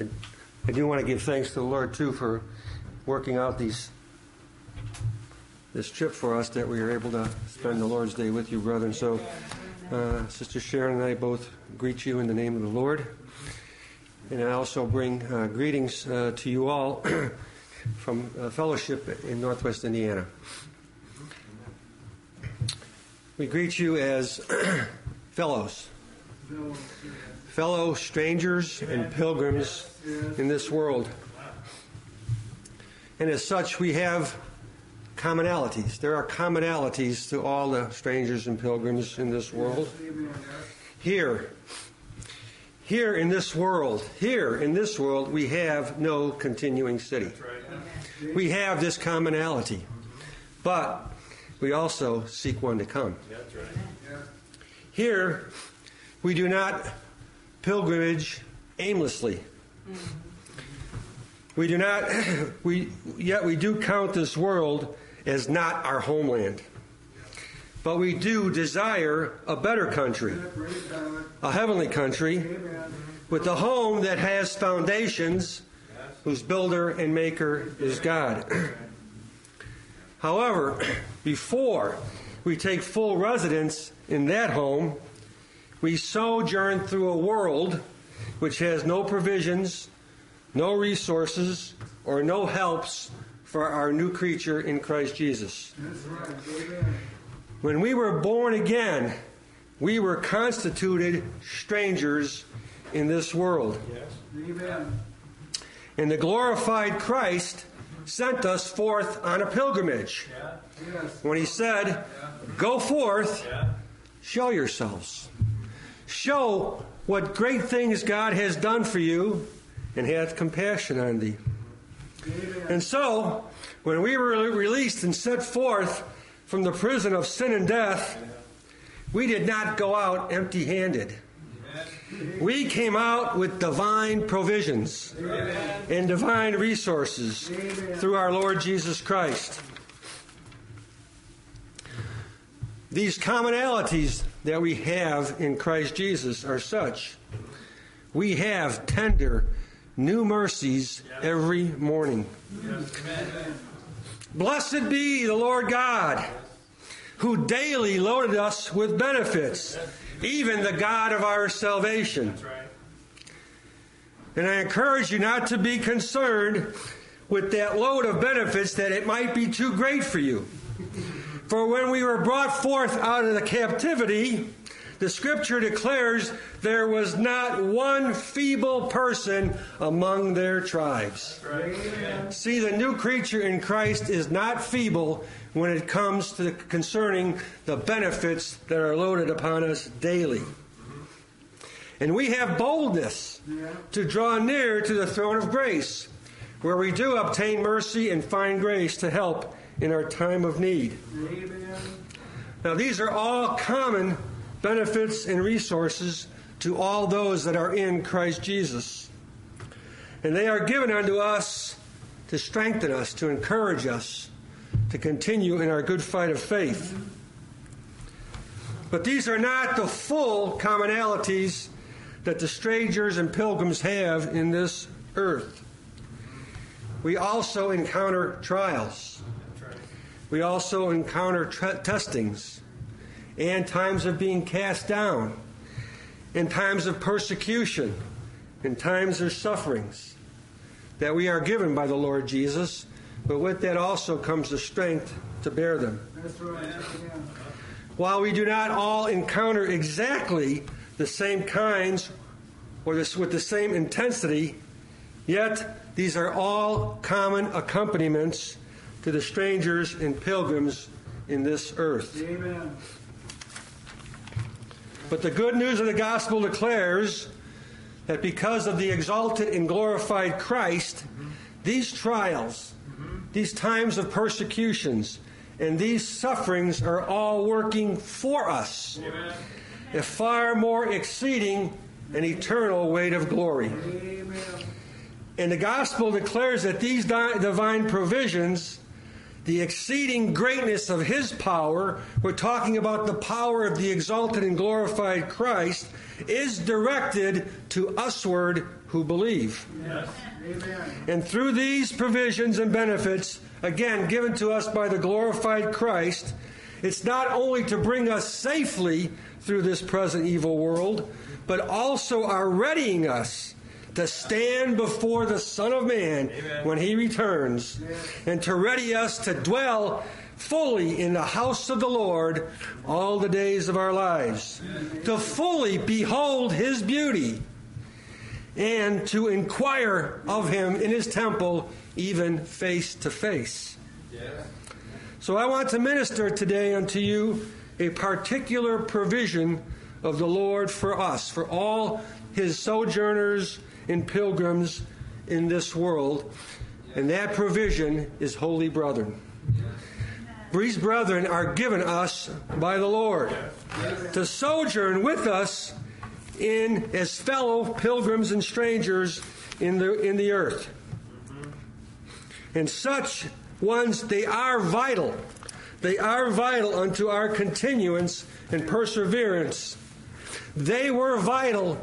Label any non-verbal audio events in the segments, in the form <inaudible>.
I, I do want to give thanks to the Lord too for working out these this trip for us that we are able to spend the Lord's Day with you, brethren. So, uh, Sister Sharon and I both greet you in the name of the Lord. And I also bring uh, greetings uh, to you all <clears throat> from fellowship in Northwest Indiana. We greet you as <clears throat> fellows, fellow strangers and pilgrims in this world. And as such, we have commonalities. There are commonalities to all the strangers and pilgrims in this world. Here, here in this world, here in this world, we have no continuing city. We have this commonality, but we also seek one to come. Here, we do not pilgrimage aimlessly. We do not, <clears throat> we, yet we do count this world as not our homeland. But we do desire a better country, a heavenly country, with a home that has foundations, whose builder and maker is God. <clears throat> However, <clears throat> before we take full residence in that home, we sojourn through a world which has no provisions, no resources, or no helps for our new creature in Christ Jesus. When we were born again, we were constituted strangers in this world. And the glorified Christ sent us forth on a pilgrimage. When he said, Go forth, show yourselves. Show what great things God has done for you and hath compassion on thee. And so, when we were released and set forth from the prison of sin and death, we did not go out empty handed. We came out with divine provisions and divine resources through our Lord Jesus Christ. These commonalities that we have in Christ Jesus are such. We have tender new mercies every morning. Blessed be the Lord God, who daily loaded us with benefits, even the God of our salvation. And I encourage you not to be concerned with that load of benefits that it might be too great for you. For when we were brought forth out of the captivity, the scripture declares there was not one feeble person among their tribes. Right. See, the new creature in Christ is not feeble when it comes to concerning the benefits that are loaded upon us daily. And we have boldness to draw near to the throne of grace, where we do obtain mercy and find grace to help in our time of need. Amen. Now, these are all common benefits and resources to all those that are in Christ Jesus. And they are given unto us to strengthen us, to encourage us, to continue in our good fight of faith. But these are not the full commonalities that the strangers and pilgrims have in this earth. We also encounter trials. We also encounter testings and times of being cast down, in times of persecution, in times of sufferings that we are given by the Lord Jesus, but with that also comes the strength to bear them. Right. While we do not all encounter exactly the same kinds or this, with the same intensity, yet these are all common accompaniments to the strangers and pilgrims in this earth. Amen. But the good news of the gospel declares that because of the exalted and glorified Christ, these trials, these times of persecutions, and these sufferings are all working for us, Amen. a far more exceeding and eternal weight of glory. Amen. And the gospel declares that these divine provisions the exceeding greatness of his power, we're talking about the power of the exalted and glorified Christ, is directed to usward who believe. And through these provisions and benefits, again given to us by the glorified Christ, it's not only to bring us safely through this present evil world, but also are readying us to stand before the Son of Man Amen. when he returns, and to ready us to dwell fully in the house of the Lord all the days of our lives, to fully behold his beauty, and to inquire of him in his temple, even face to face. So I want to minister today unto you a particular provision of the Lord for us, for all his sojourners and pilgrims in this world. And that provision is holy brethren. These brethren are given us by the Lord to sojourn with us in as fellow pilgrims and strangers in the in the earth. And such ones, they are vital. They are vital unto our continuance and perseverance. They were vital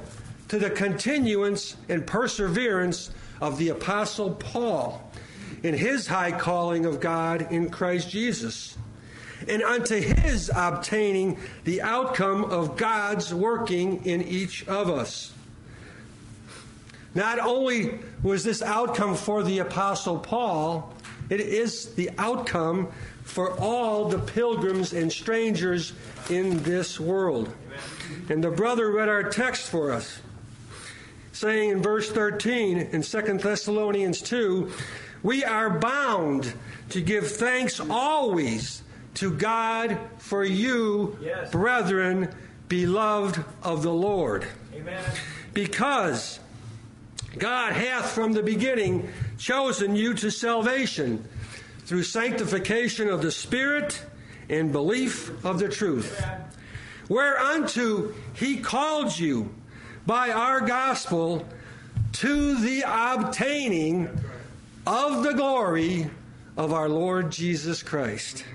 to the continuance and perseverance of the Apostle Paul in his high calling of God in Christ Jesus, and unto his obtaining the outcome of God's working in each of us. Not only was this outcome for the Apostle Paul, it is the outcome for all the pilgrims and strangers in this world. And the brother read our text for us, saying in verse 13 in 2 Thessalonians 2 We are bound to give thanks always to God for you, yes. brethren, beloved of the Lord. Amen. Because God hath from the beginning chosen you to salvation through sanctification of the Spirit and belief of the truth. Whereunto he called you by our gospel to the obtaining of the glory of our Lord Jesus Christ.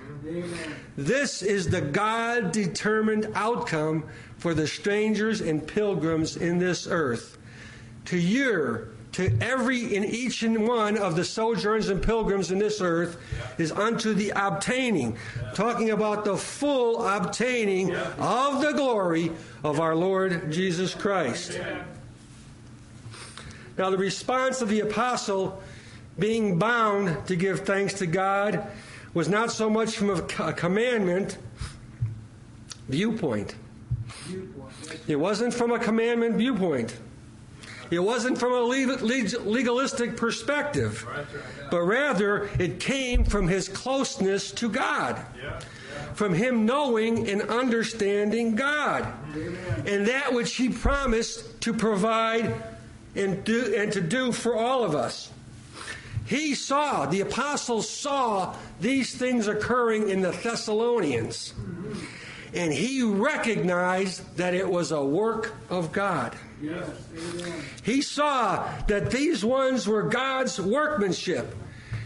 This is the God determined outcome for the strangers and pilgrims in this earth. To your to every and each and one of the sojourners and pilgrims in this earth is unto the obtaining, talking about the full obtaining of the glory of our Lord Jesus Christ. Now, the response of the apostle being bound to give thanks to God was not so much from a commandment viewpoint. It wasn't from a commandment viewpoint. It wasn't from a legalistic perspective, but rather it came from his closeness to God. From him knowing and understanding God. And that which he promised to provide and, do, and to do for all of us. He saw, the apostles saw these things occurring in the Thessalonians. Mm-hmm. And he recognized that it was a work of God. He saw that these ones were God's workmanship,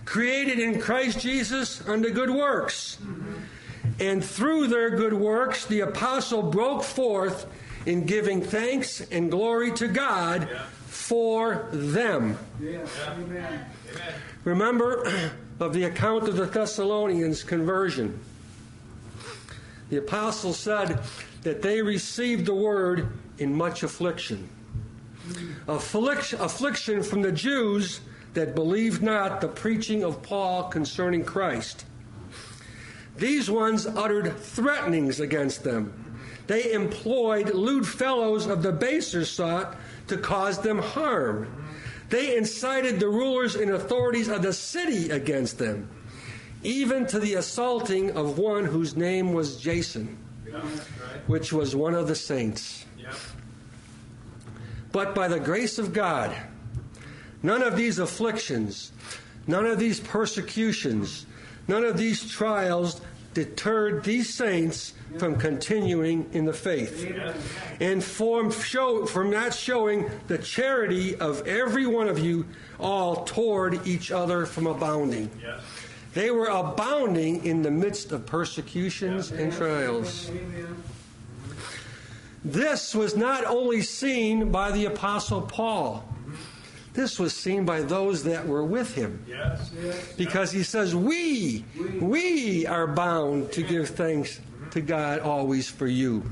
created in Christ Jesus unto good works. And through their good works, the apostle broke forth in giving thanks and glory to God for them. Remember <clears throat> of the account of the Thessalonians' conversion. The apostle said that they received the word in much affliction. Affliction, from the Jews that believed not the preaching of Paul concerning Christ. These ones uttered threatenings against them. They employed lewd fellows of the baser sort to cause them harm. They incited the rulers and authorities of the city against them, even to the assaulting of one whose name was Jason, which was one of the saints. But by the grace of God, none of these afflictions, none of these persecutions, none of these trials deterred these saints from continuing in the faith and from, show, from not showing the charity of every one of you all toward each other from abounding. Yes. They were abounding in the midst of persecutions and trials. This was not only seen by the Apostle Paul, this was seen by those that were with him. Yes. Because he says, We, we are bound to give thanks to God always for you.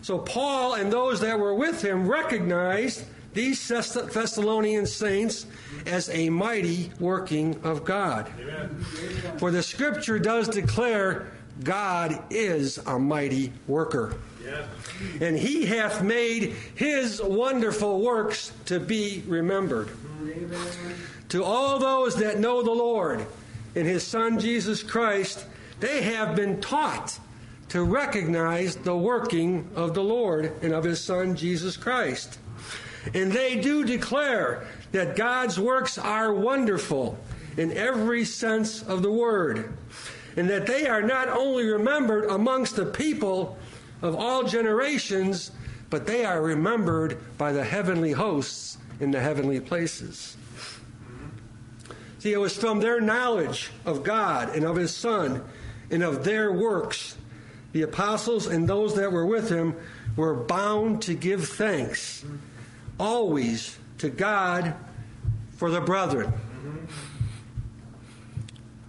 So Paul and those that were with him recognized these Thessalonian saints as a mighty working of God. Amen. For the scripture does declare God is a mighty worker. And he hath made his wonderful works to be remembered. To all those that know the Lord and his Son Jesus Christ, they have been taught to recognize the working of the Lord and of his Son Jesus Christ. And they do declare that God's works are wonderful in every sense of the word, and that they are not only remembered amongst the people of all generations, but they are remembered by the heavenly hosts in the heavenly places. See, it was from their knowledge of God and of His Son and of their works, the apostles and those that were with him were bound to give thanks always to God for the brethren.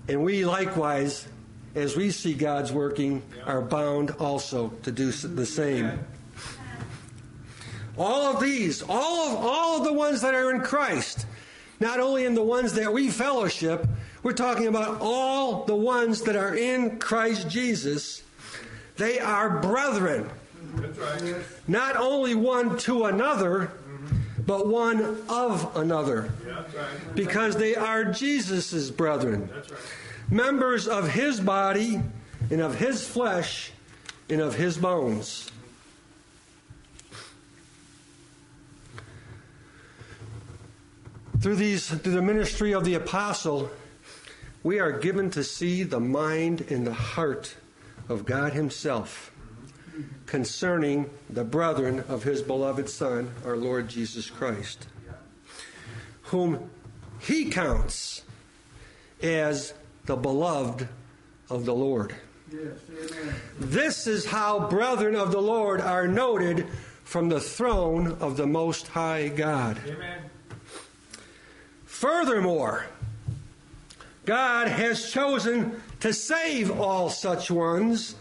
And we likewise, as we see God's working, are bound also to do the same. All of these, all of all of the ones that are in Christ, not only in the ones that we fellowship, we're talking about all the ones that are in Christ Jesus. They are brethren. Right. Not only one to another, mm-hmm. but one of another. Yeah, right. Because they are Jesus' brethren, That's right. Members of his body and of his flesh and of his bones. Through these through the ministry of the apostle, we are given to see the mind and the heart of God himself concerning the brethren of his beloved Son, our Lord Jesus Christ, whom he counts as the beloved of the Lord. This is how brethren of the Lord are noted from the throne of the Most High God. Amen. Furthermore, God has chosen to save all such ones,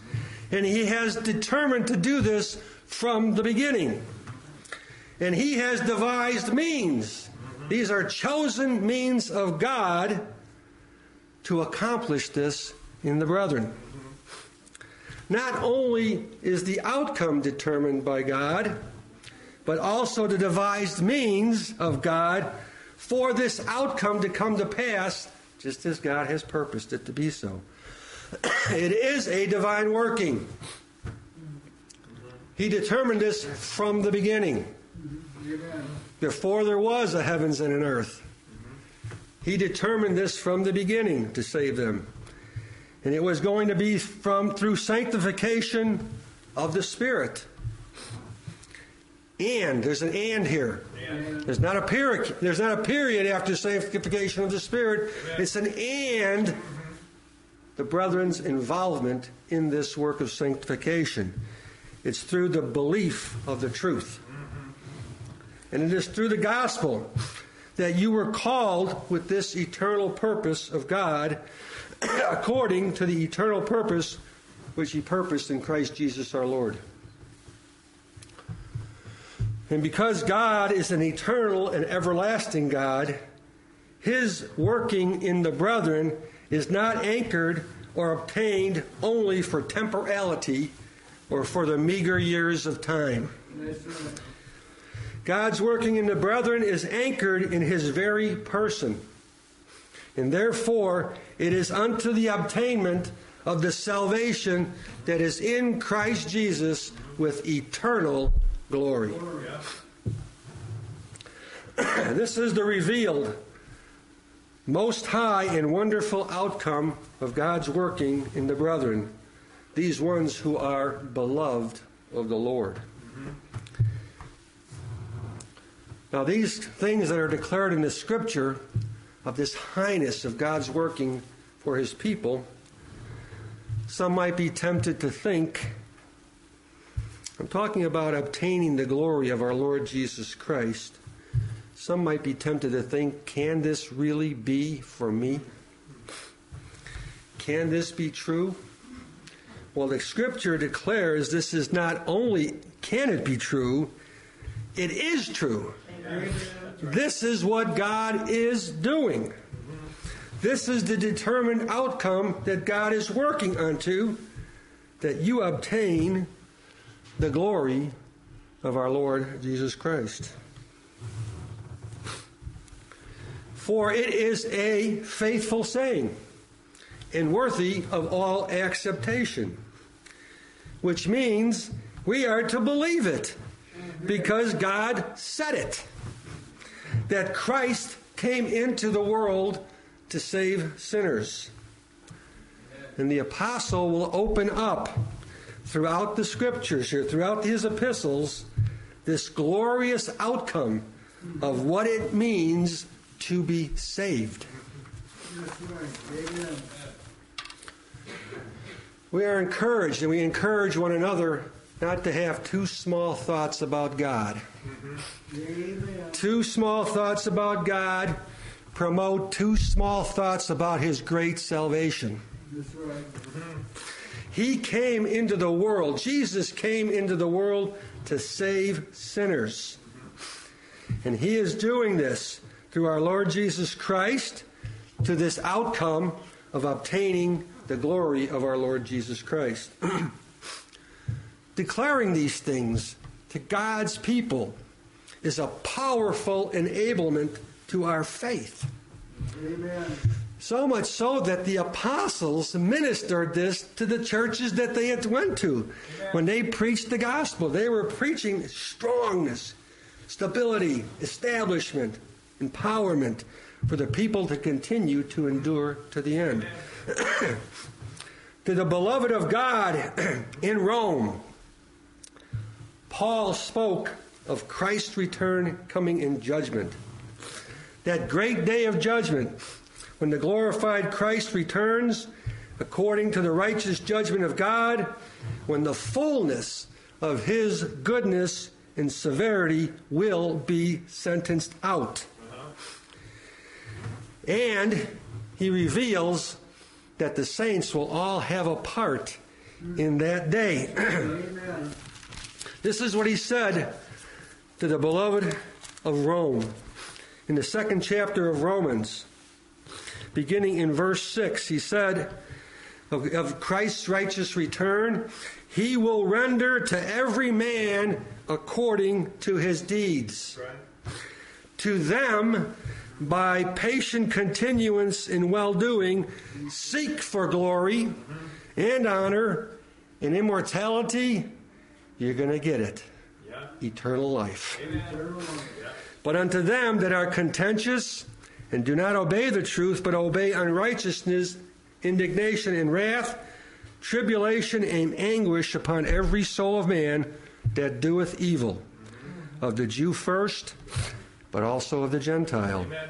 and He has determined to do this from the beginning. And He has devised means. These are chosen means of God to accomplish this in the brethren. Not only is the outcome determined by God, but also the devised means of God for this outcome to come to pass, just as God has purposed it to be so. <coughs> It is a divine working. He determined this from the beginning, before there was a heavens and an earth. He determined this from the beginning to save them. And it was going to be from through sanctification of the Spirit. And there's an and here. There's not a period. There's not a period after sanctification of the Spirit. It's an and the brethren's involvement in this work of sanctification. It's through the belief of the truth. Mm-hmm. And it is through the gospel that you were called with this eternal purpose of God <coughs> according to the eternal purpose which He purposed in Christ Jesus our Lord. And because God is an eternal and everlasting God, His working in the brethren is not anchored or obtained only for temporality or for the meager years of time. God's working in the brethren is anchored in His very person. And therefore, it is unto the obtainment of the salvation that is in Christ Jesus with eternal glory. this is the revealed, most high and wonderful outcome of God's working in the brethren, these ones who are beloved of the Lord. Now, these things that are declared in the scripture of this highness of God's working for his people, some might be tempted to think I'm talking about obtaining the glory of our Lord Jesus Christ. some might be tempted to think, can this really be for me? Can this be true? Well, the scripture declares this is not only can it be true, it is true. This is what God is doing. This is the determined outcome that God is working unto, that you obtain the glory of our Lord Jesus Christ. For it is a faithful saying and worthy of all acceptation, which means we are to believe it because God said it. That Christ came into the world to save sinners. And the apostle will open up throughout the scriptures here, throughout his epistles, this glorious outcome of what it means to be saved. We are encouraged, and we encourage one another not to have too small thoughts about God. Too small thoughts about God promote too small thoughts about His great salvation. He came into the world, Jesus came into the world to save sinners. And He is doing this through our Lord Jesus Christ to this outcome of obtaining the glory of our Lord Jesus Christ. <clears throat> Declaring these things to God's people is a powerful enablement to our faith. Amen. So much so that the apostles ministered this to the churches that they had went to. When they preached the gospel, they were preaching strongness, stability, establishment, empowerment for the people to continue to endure to the end. <coughs> to the beloved of God <coughs> in Rome, Paul spoke of Christ's return coming in judgment. That great day of judgment, when the glorified Christ returns according to the righteous judgment of God, when the fullness of his goodness and severity will be sentenced out. And he reveals that the saints will all have a part in that day. <clears throat> This is what he said to the beloved of Rome. In the second chapter of Romans, beginning in verse 6, he said of, of Christ's righteous return, He will render to every man according to his deeds. To them, by patient continuance in well doing, seek for glory and honor and immortality, you're going to get it Yeah. eternal life. Amen. But unto them that are contentious and do not obey the truth, but obey unrighteousness, indignation and wrath, tribulation and anguish upon every soul of man that doeth evil, mm-hmm. of the Jew first, but also of the Gentile. Amen.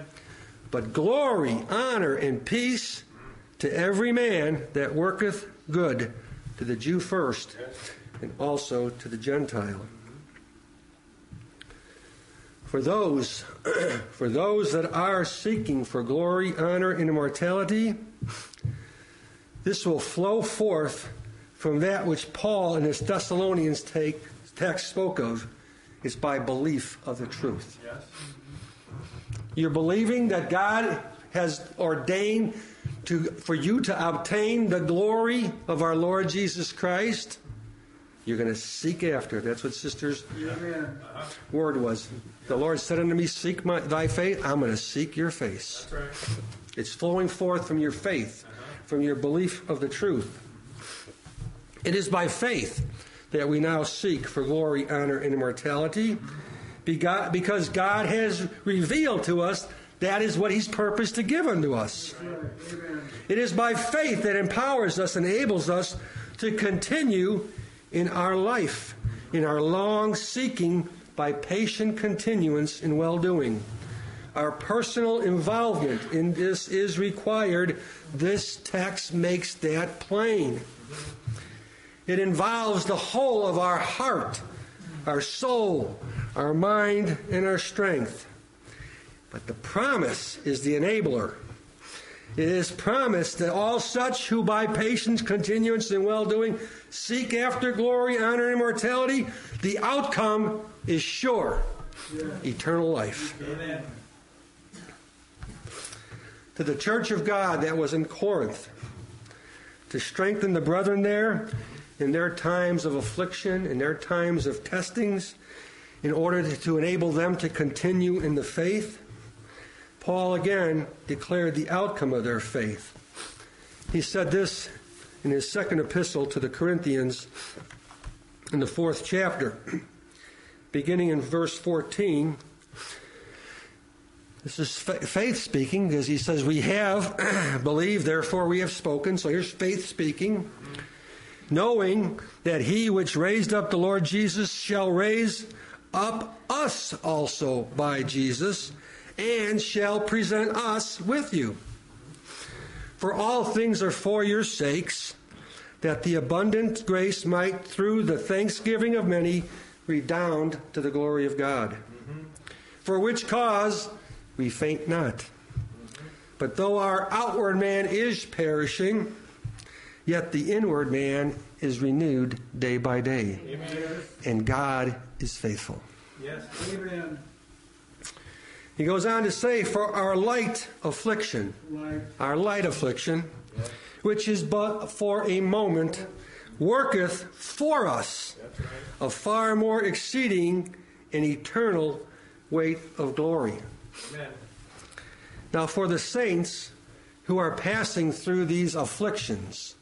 But glory, honor, and peace to every man that worketh good, to the Jew first, and also to the Gentile. For those, <clears throat> for those that are seeking for glory, honor, and immortality, this will flow forth from that which Paul in his Thessalonians take, text spoke of, is by belief of the truth. Yes. You're believing that God has ordained to, for you to obtain the glory of our Lord Jesus Christ. You're going to seek after. That's what sister's Amen. word was. The Lord said unto me, Seek my, thy faith. I'm going to seek your face. Right. It's flowing forth from your faith, uh-huh. from your belief of the truth. It is by faith that we now seek for glory, honor, and immortality, because God has revealed to us that is what He's purposed to give unto us. Amen. It is by faith that empowers us, enables us to continue in our life, in our long seeking by patient continuance in well doing. Our personal involvement in this is required. This text makes that plain. It involves the whole of our heart, our soul, our mind, and our strength. But the promise is the enabler. It is promised that all such who by patience, continuance, and well doing seek after glory, honor, and immortality, the outcome is sure eternal life. Amen. To the church of God that was in Corinth, to strengthen the brethren there in their times of affliction, in their times of testings, in order to enable them to continue in the faith. Paul again declared the outcome of their faith. He said this in his second epistle to the Corinthians in the fourth chapter, beginning in verse 14. This is faith speaking because he says, We have <clears throat> believed, therefore we have spoken. So here's faith speaking. Knowing that he which raised up the Lord Jesus shall raise up us also by Jesus and shall present us with you. For all things are for your sakes, that the abundant grace might, through the thanksgiving of many, redound to the glory of God. Mm-hmm. For which cause we faint not. But though our outward man is perishing, yet the inward man is renewed day by day. Amen. And God is faithful. Yes. Amen. He goes on to say, For our light affliction, Light. our light affliction, which is but for a moment, worketh for us right. a far more exceeding and eternal weight of glory. Amen. Now, for the saints who are passing through these afflictions,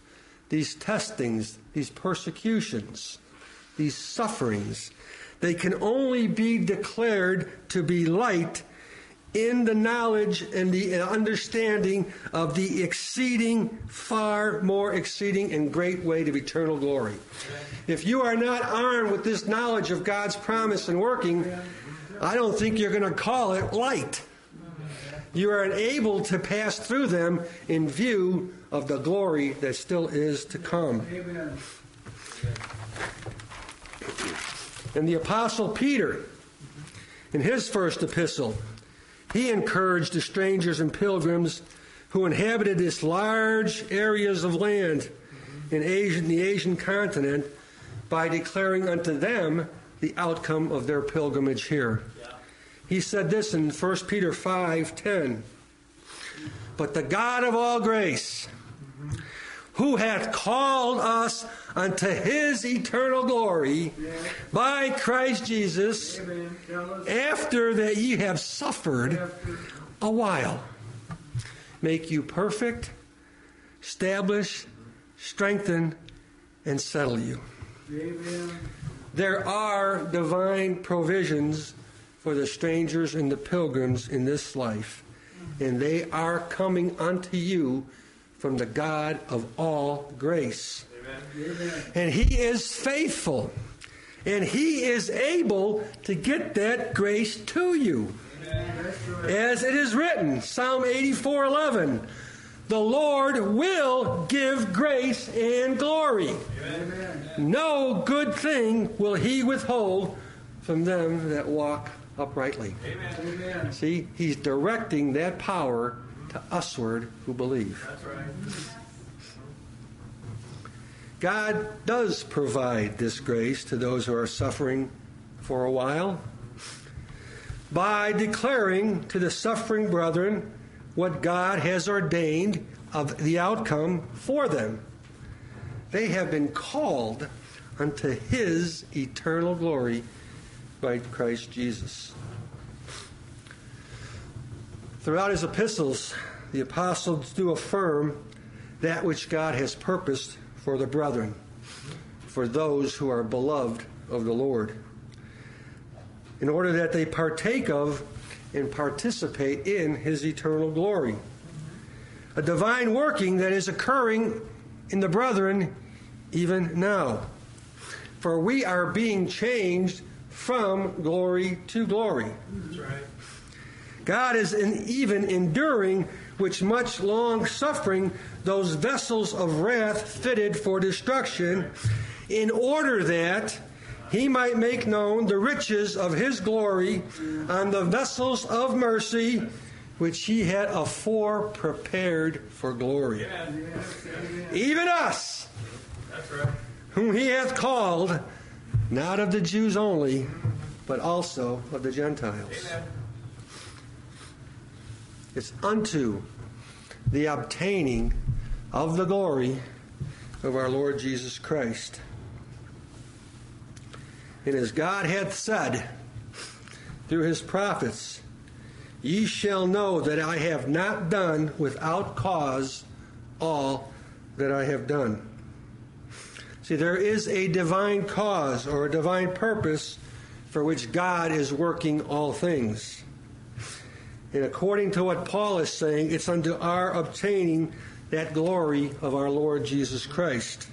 these testings, these persecutions, these sufferings, they can only be declared to be light in the knowledge and the uh, understanding of the exceeding, far more exceeding and great weight of eternal glory. If you are not armed with this knowledge of God's promise and working, I don't think you're going to call it light. You are able to pass through them in view of the glory that still is to come. And the Apostle Peter, in his first epistle, he encouraged the strangers and pilgrims who inhabited this large areas of land in Asia, the Asian continent by declaring unto them the outcome of their pilgrimage here. He said this in 1 Peter 5:10. But the God of all grace, who hath called us unto his eternal glory by Christ Jesus, after that ye have suffered a while, make you perfect, establish, strengthen, and settle you. There are divine provisions for the strangers and the pilgrims in this life, and they are coming unto you from the God of all grace. Amen. And He is faithful, and He is able to get that grace to you. Right. As it is written, Psalm 84 11, the Lord will give grace and glory. Amen. No good thing will he withhold from them that walk uprightly. Amen. See, he's directing that power to usward who believe. God does provide this grace to those who are suffering for a while by declaring to the suffering brethren what God has ordained of the outcome for them. They have been called unto his eternal glory by Christ Jesus. Throughout his epistles, the apostles do affirm that which God has purposed for the brethren, for those who are beloved of the Lord, in order that they partake of and participate in his eternal glory. A divine working that is occurring in the brethren even now. For we are being changed from glory to glory. That's right. God is even enduring which much long suffering those vessels of wrath fitted for destruction, in order that he might make known the riches of his glory on the vessels of mercy which he had afore prepared for glory. Even us, whom he hath called, not of the Jews only, but also of the Gentiles. Amen. It's unto the obtaining of the glory of our Lord Jesus Christ. And as God hath said through his prophets, ye shall know that I have not done without cause all that I have done. See, there is a divine cause or a divine purpose for which God is working all things. And according to what Paul is saying, it's unto our obtaining that glory of our Lord Jesus Christ.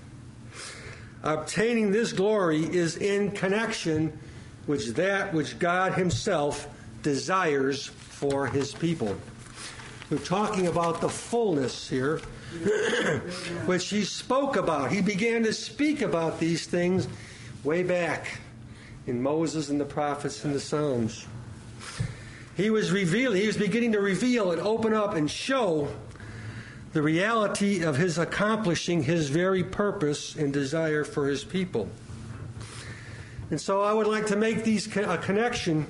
Obtaining this glory is in connection with that which God Himself desires for His people. We're talking about the fullness here, <clears throat> which He spoke about. He began to speak about these things way back in Moses and the prophets and the Psalms. He was revealing, he was beginning to reveal and open up and show the reality of his accomplishing his very purpose and desire for his people. And so I would like to make these a connection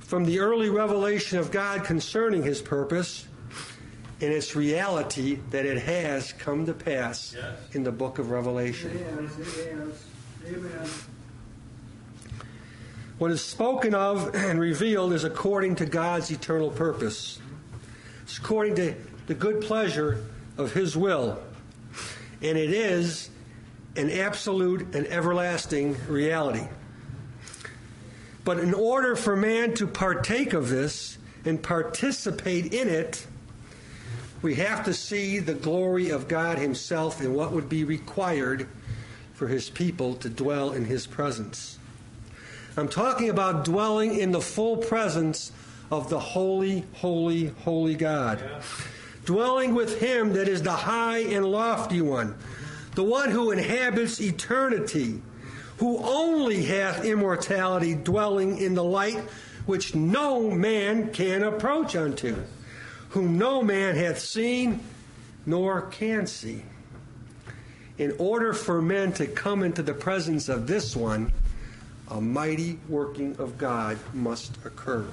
from the early revelation of God concerning his purpose and its reality that it has come to pass Yes. in the book of Revelation. Yes, yes. Amen. What is spoken of and revealed is according to God's eternal purpose. It's according to the good pleasure of His will. And it is an absolute and everlasting reality. But in order for man to partake of this and participate in it, we have to see the glory of God Himself and what would be required for His people to dwell in His presence. I'm talking about dwelling in the full presence of the holy, holy, holy God. Dwelling with Him that is the high and lofty one, the one who inhabits eternity, who only hath immortality, dwelling in the light which no man can approach unto, whom no man hath seen nor can see. In order for men to come into the presence of this one, a mighty working of God must occur.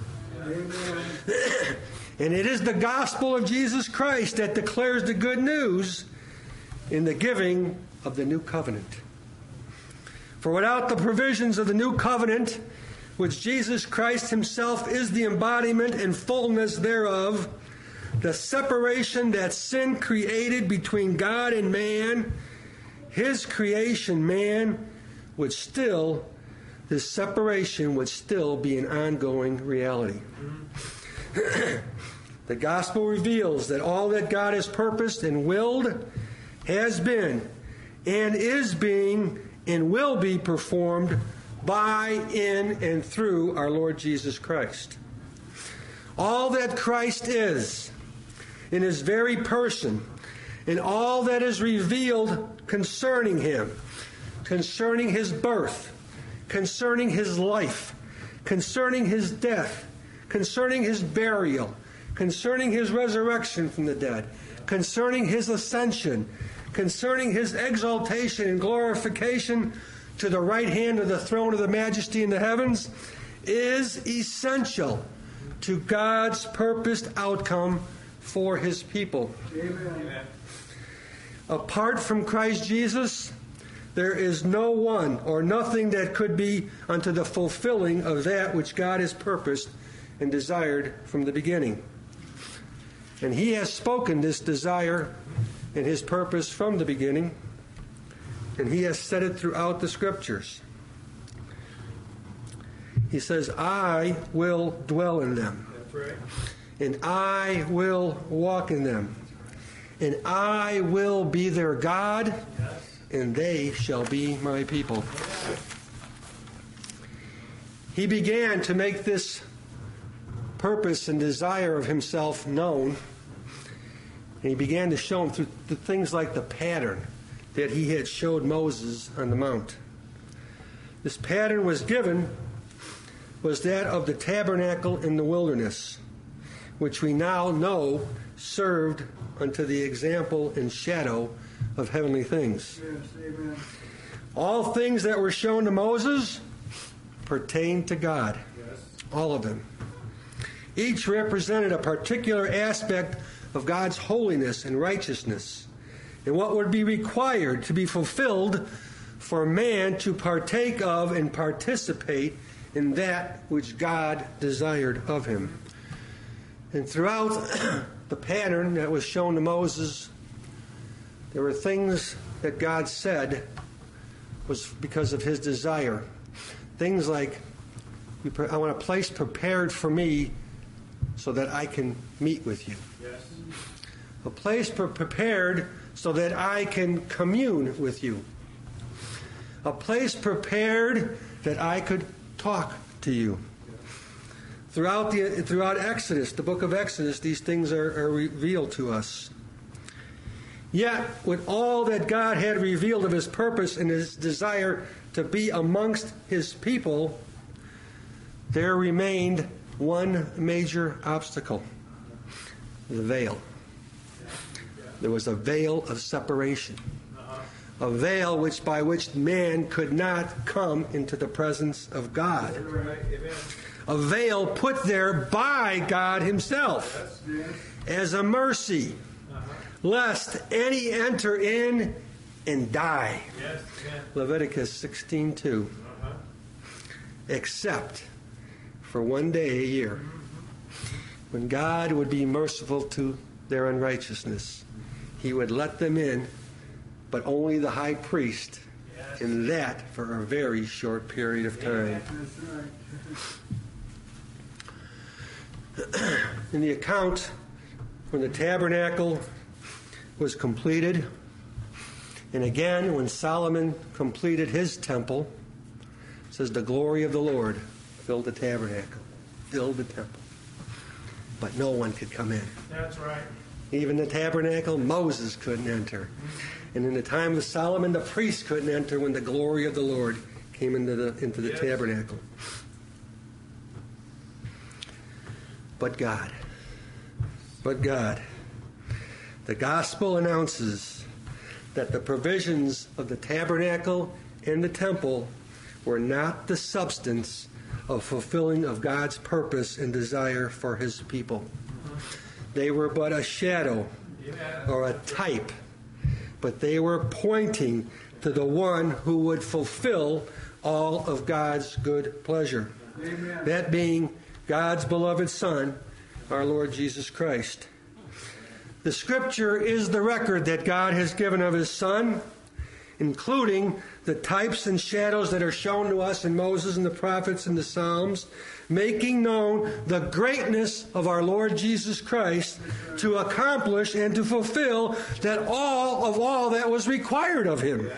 And it is the gospel of Jesus Christ that declares the good news in the giving of the new covenant. For without the provisions of the new covenant, which Jesus Christ himself is the embodiment and fullness thereof, the separation that sin created between God and man, his creation, man, would still, this separation would still be an ongoing reality. <clears throat> The gospel reveals that all that God has purposed and willed has been and is being and will be performed by, in, and through our Lord Jesus Christ. All that Christ is in his very person and all that is revealed concerning him, concerning his birth, concerning his life, concerning his death, concerning his burial, concerning his resurrection from the dead, concerning his ascension, concerning his exaltation and glorification to the right hand of the throne of the majesty in the heavens, is essential to God's purposed outcome for his people. Amen. Apart from Christ Jesus, there is no one or nothing that could be unto the fulfilling of that which God has purposed and desired from the beginning. And He has spoken this desire and His purpose from the beginning, and He has said it throughout the Scriptures. He says, I will dwell in them right. and I will walk in them, and I will be their God, and they shall be my people. He began to make this purpose and desire of himself known, and he began to show him through things like the pattern that he had showed Moses on the mount. this pattern was given was that of the tabernacle in the wilderness, which we now know served unto the example and shadow of heavenly things. Yes. All things that were shown to Moses pertain to God. Yes. All of them. Each represented a particular aspect of God's holiness and righteousness, and what would be required to be fulfilled for man to partake of and participate in that which God desired of him. And throughout <clears throat> the pattern that was shown to Moses, there were things that God said was because of his desire. Things like, I want a place prepared for me so that I can meet with you. Yes. A place pre- prepared so that I can commune with you. A place prepared that I could talk to you. Throughout, the, throughout Exodus, the book of Exodus, these things are, are revealed to us. Yet, with all that God had revealed of his purpose and his desire to be amongst his people, there remained one major obstacle the veil. There was a veil of separation, a veil which by which man could not come into the presence of God, a veil put there by God Himself as a mercy, uh-huh. Lest any enter in and die. Yes. Amen. Leviticus 16:2. Uh-huh. except for one day a year when God would be merciful to their unrighteousness. He would let them in, but only the high priest, Yes. and that for a very short period of time. that's right. <clears throat> In the account, when the tabernacle was completed, and again when Solomon completed his temple, it says the glory of the Lord filled the tabernacle, filled the temple. But no one could come in. That's right. Even the tabernacle, Moses couldn't enter. Mm-hmm. And in the time of Solomon, the priest couldn't enter when the glory of the Lord came into the, into the Yes. tabernacle. But God. But God. The gospel announces that the provisions of the tabernacle and the temple were not the substance of fulfilling of God's purpose and desire for his people. They were but a shadow or a type, but they were pointing to the one who would fulfill all of God's good pleasure. Amen. That being God's beloved Son, our Lord Jesus Christ. The scripture is the record that God has given of his Son, including the types and shadows that are shown to us in Moses and the prophets and the Psalms, making known the greatness of our Lord Jesus Christ to accomplish and to fulfill that all of all that was required of him.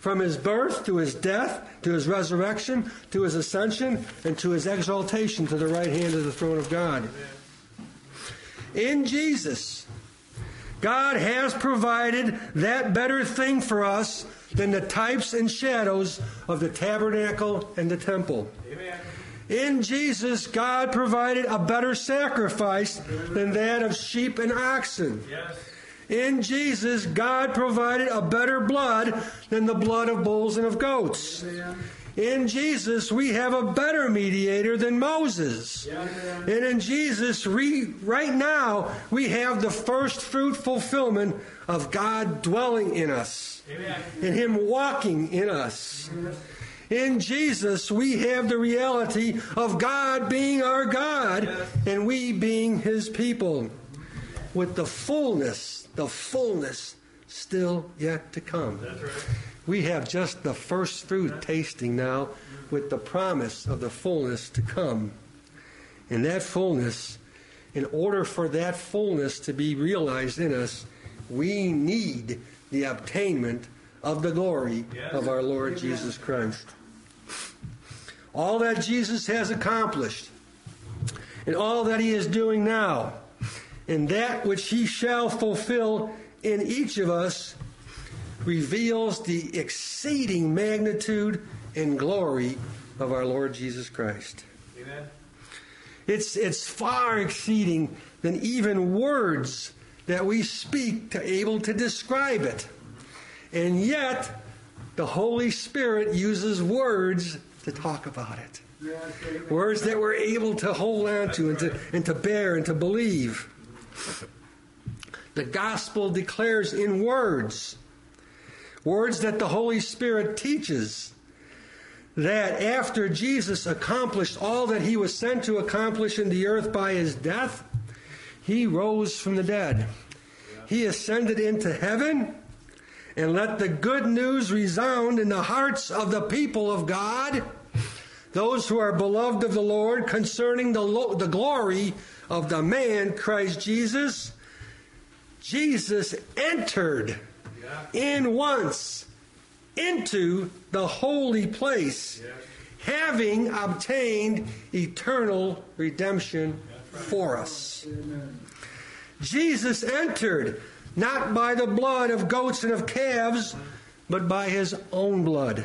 From his birth to his death, to his resurrection, to his ascension, and to his exaltation to the right hand of the throne of God. In Jesus, God has provided that better thing for us than the types and shadows of the tabernacle and the temple. Amen. In Jesus, God provided a better sacrifice than that of sheep and oxen. Yes. In Jesus, God provided a better blood than the blood of bulls and of goats. Amen. In Jesus, we have a better mediator than Moses. And in Jesus, we, right now, we have the first fruit fulfillment of God dwelling in us Amen. and Him walking in us. In Jesus, we have the reality of God being our God and we being His people with the fullness, the fullness still yet to come. That's right. We have just the first fruit tasting now with the promise of the fullness to come. And that fullness, in order for that fullness to be realized in us, we need the obtainment of the glory of our Lord Jesus Christ. All that Jesus has accomplished, and all that he is doing now, and that which he shall fulfill in each of us reveals the exceeding magnitude and glory of our Lord Jesus Christ. Amen. It's, it's far exceeding than even words that we speak to able to describe it. And yet, the Holy Spirit uses words to talk about it. Yes. Words that we're able to hold on to and to, and to bear and to believe. The gospel declares in words, words that the Holy Spirit teaches, that after Jesus accomplished all that he was sent to accomplish in the earth by his death, he rose from the dead. He ascended into heaven and let the good news resound in the hearts of the people of God, those who are beloved of the Lord, concerning the, lo- the glory of the man Christ Jesus. Jesus entered in once into the holy place, having obtained eternal redemption for us. Jesus entered not by the blood of goats and of calves, but by his own blood.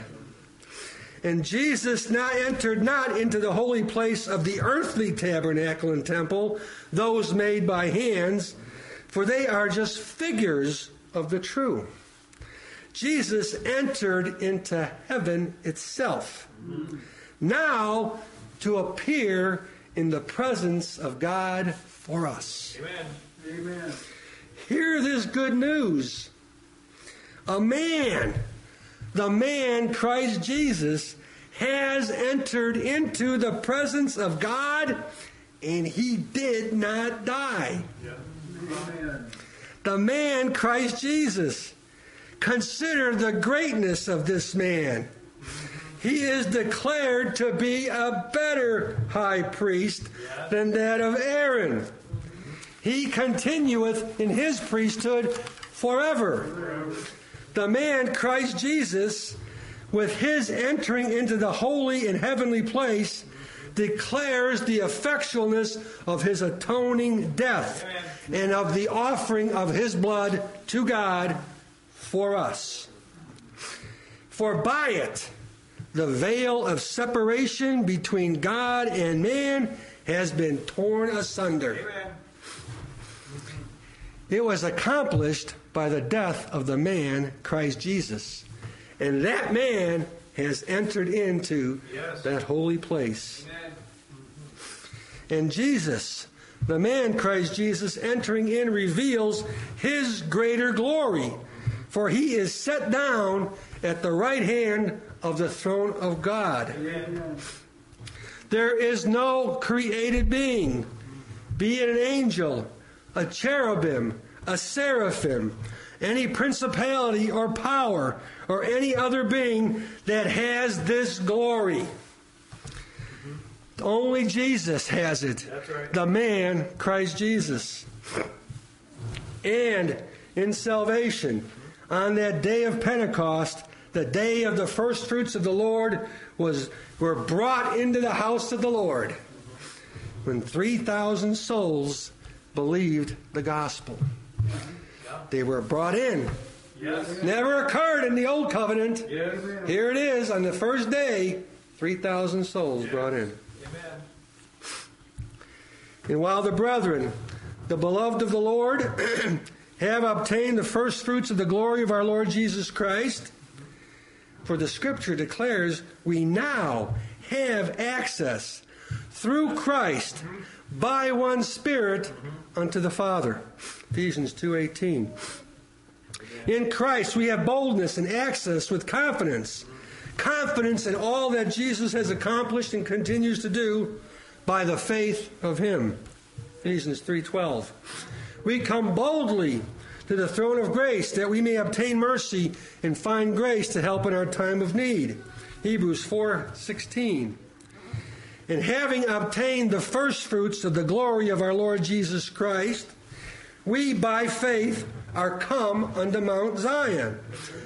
And Jesus not entered not into the holy place of the earthly tabernacle and temple, those made by hands, for they are just figures of the true. Jesus entered into heaven itself, now to appear in the presence of God for us. Amen. Amen. Hear this good news. A man, the man Christ Jesus, has entered into the presence of God and he did not die. Amen. The man Christ Jesus. Consider the greatness of this man. He is declared to be a better high priest than that of Aaron. He continueth in his priesthood forever. The man Christ Jesus, with his entering into the holy and heavenly place, declares the effectualness of his atoning death and of the offering of his blood to God for us. For by it, the veil of separation between God and man has been torn asunder. Amen. It was accomplished by the death of the man, Christ Jesus. And that man has entered into Yes. that holy place. Amen. And Jesus, the man Christ Jesus entering in, reveals his greater glory. For he is set down at the right hand of the throne of God. Amen. There is no created being, be it an angel, a cherubim, a seraphim, any principality or power, or any other being that has this glory. Only Jesus has it. That's right. The man, Christ Jesus. And in salvation, on that day of Pentecost, the day of the first fruits of the Lord, was were brought into the house of the Lord when 3,000 souls believed the gospel. They were brought in. Yes. Never occurred in the old covenant. Yes. Here it is on the first day, 3,000 souls brought in. And while the brethren, the beloved of the Lord, <clears throat> have obtained the first fruits of the glory of our Lord Jesus Christ, for the scripture declares we now have access through Christ by one spirit unto the Father. Ephesians 2:18. In Christ we have boldness and access with confidence. Confidence in all that Jesus has accomplished and continues to do by the faith of him. Ephesians 3:12. We come boldly to the throne of grace that we may obtain mercy and find grace to help in our time of need. Hebrews 4:16. And having obtained the first fruits of the glory of our Lord Jesus Christ, we by faith are come unto Mount Zion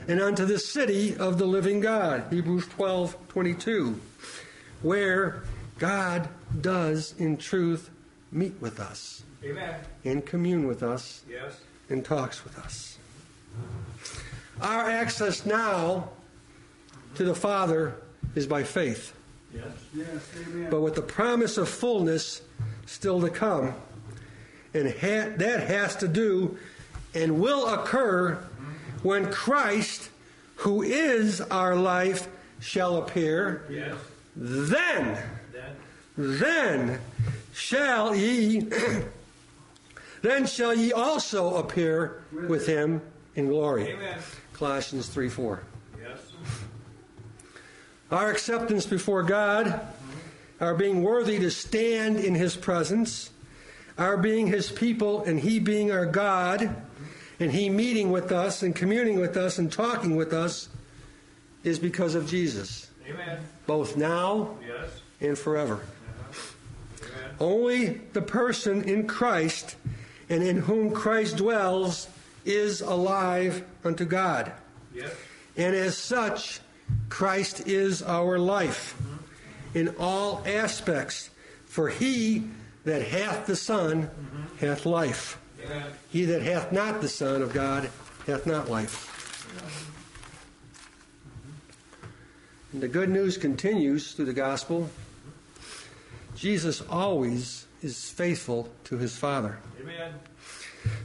and unto the city of the living God. Hebrews 12 22. Where God does in truth meet with us Amen. and commune with us Yes. and talks with us. Our access now to the Father is by faith, Yes. Yes, amen. but with the promise of fullness still to come. And ha- that has to do and will occur when Christ, who is our life, shall appear. Yes. Then, Then. shall ye, <clears throat> then shall ye also appear with him in glory. Amen. Colossians 3 4. Yes. Our acceptance before God, our being worthy to stand in His presence, our being His people and He being our God, and He meeting with us and communing with us and talking with us is because of Jesus, Amen. both now Yes. and forever. Uh-huh. Amen. Only the person in Christ and in whom Christ dwells is alive unto God. Yes. And as such, Christ is our life mm-hmm. in all aspects. For he that hath the Son hath life. Amen. He that hath not the Son of God hath not life. And the good news continues through the gospel. Jesus always is faithful to his Father. Amen.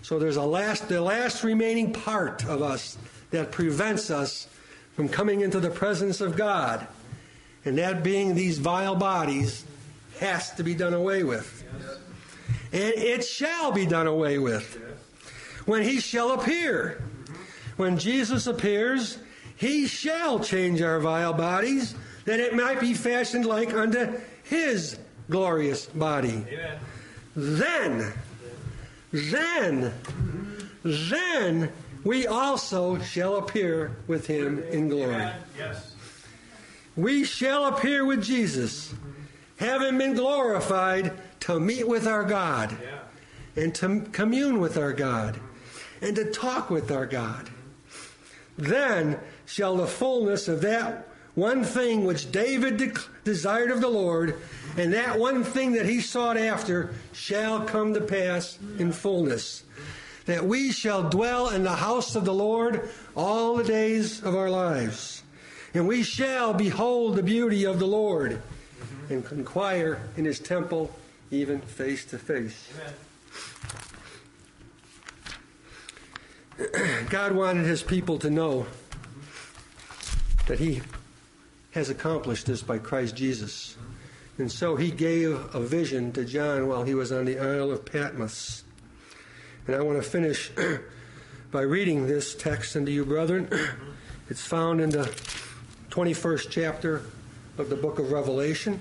So there's a last, the last remaining part of us that prevents us from coming into the presence of God, and that being these vile bodies has to be done away with, and it shall be done away with when He shall appear. When Jesus appears, He shall change our vile bodies, that it might be fashioned like unto His glorious body. Amen. Then, then, then we also shall appear with him in glory. Yes. We shall appear with Jesus, having been glorified to meet with our God Yeah. and to commune with our God and to talk with our God. Then shall the fullness of that one thing which David de- desired of the Lord, and that one thing that he sought after, shall come to pass in fullness. That we shall dwell in the house of the Lord all the days of our lives. And we shall behold the beauty of the Lord and inquire in his temple even face to face. <clears throat> God wanted his people to know that he has accomplished this by Christ Jesus. And so he gave a vision to John while he was on the Isle of Patmos. And I want to finish <clears throat> by reading this text unto you, brethren. <clears throat> It's found in the 21st chapter of the book of Revelation.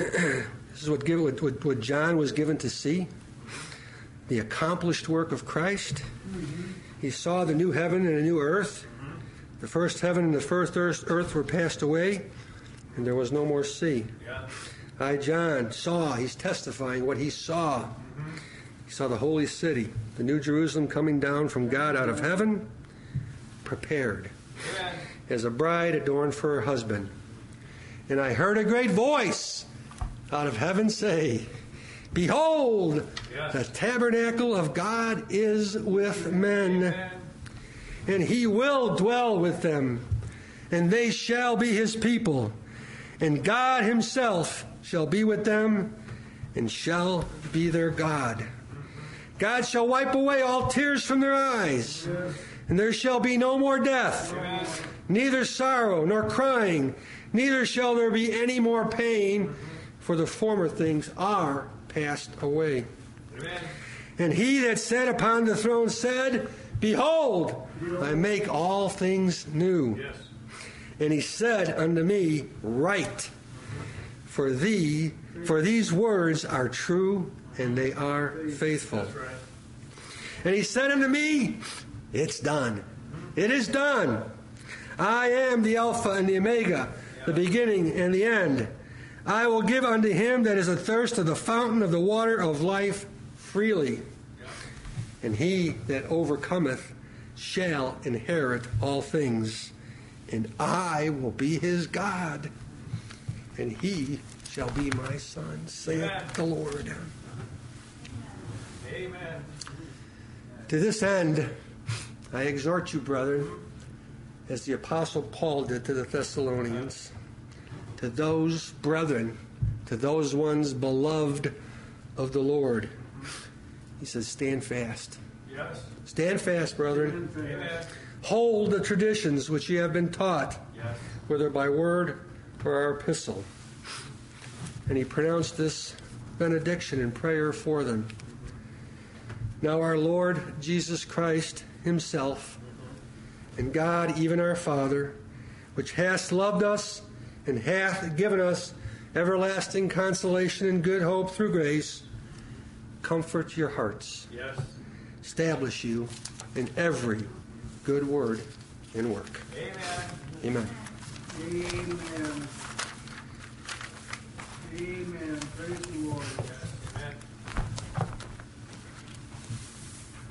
<clears throat> This is what, give, what, what, John was given to see the accomplished work of Christ. He saw the new heaven and a new earth. The first heaven and the first earth, earth were passed away, and there was no more sea. Yeah. I, John, saw, he's testifying what he saw. He saw the holy city, the new Jerusalem coming down from God out of heaven, prepared Amen. as a bride adorned for her husband. And I heard a great voice out of heaven say, Behold, Yes. the tabernacle of God is with men, Amen. and he will dwell with them, and they shall be his people, and God himself shall be with them, and shall be their God. God shall wipe away all tears from their eyes, and there shall be no more death Amen. neither sorrow nor crying, neither shall there be any more pain, for the former things are passed away. Amen. And he that sat upon the throne said, Behold, I make all things new. Yes. And he said unto me, Write, for thee, for these words are true and they are faithful. Right. And he said unto me, It's done. It is done. I am the Alpha and the Omega, the beginning and the end. I will give unto him that is athirst of the fountain of the water of life freely. And he that overcometh shall inherit all things. And I will be his God. And he shall be my son, saith Amen. the Lord. Amen. To this end, I exhort you, brethren, as the Apostle Paul did to the Thessalonians, to those brethren, to those ones beloved of the Lord. He says, Stand fast. Yes. Stand fast, brethren. Stand fast. Hold the traditions which ye have been taught, Yes. whether by word or our epistle. And he pronounced this benediction and prayer for them. Now, our Lord Jesus Christ Himself, and God, even our Father, which hast loved us and hath given us everlasting consolation and good hope through grace, comfort your hearts, Yes. establish you in every good word and work. Amen. Amen. Amen. Amen. Praise the Lord. Yes.